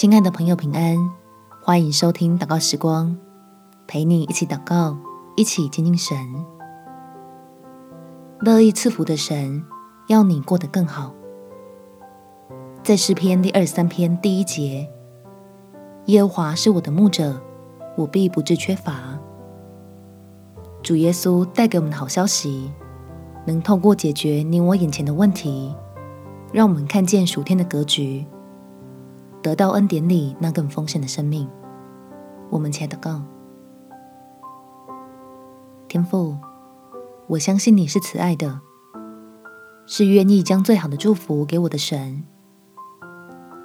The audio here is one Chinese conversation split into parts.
亲爱的朋友，平安！欢迎收听祷告时光，陪你一起祷告，一起亲近神。乐意赐福的神，要你过得更好。在诗篇第二十三篇第一节，耶和华是我的牧者，我必不致缺乏。主耶稣带给我们的好消息，能透过解决你我眼前的问题，让我们看见属天的格局。得到恩典里那更丰盛的生命，我们且祷告。天父，我相信你是慈爱的，是愿意将最好的祝福给我的神。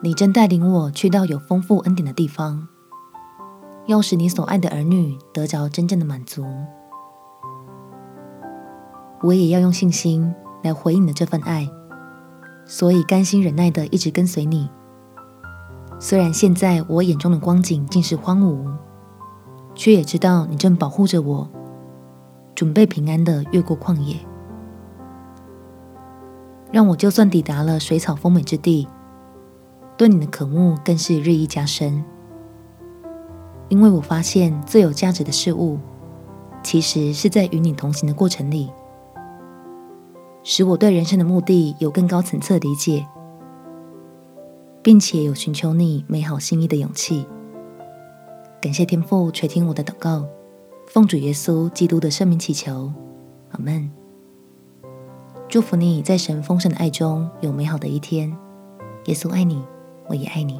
你正带领我去到有丰富恩典的地方，要使你所爱的儿女得着真正的满足。我也要用信心来回应你的这份爱，所以甘心忍耐的一直跟随你。虽然现在我眼中的光景尽是荒芜，却也知道你正保护着我，准备平安的越过旷野，让我就算抵达了水草丰美之地，对你的渴慕更是日益加深。因为我发现最有价值的事物，其实是在与你同行的过程里，使我对人生的目的有更高层次的理解。并且有寻求你美好心意的勇气。感谢天父垂听我的祷告，奉主耶稣基督的圣名祈求，阿门。祝福你在神丰盛的爱中有美好的一天。耶稣爱你，我也爱你。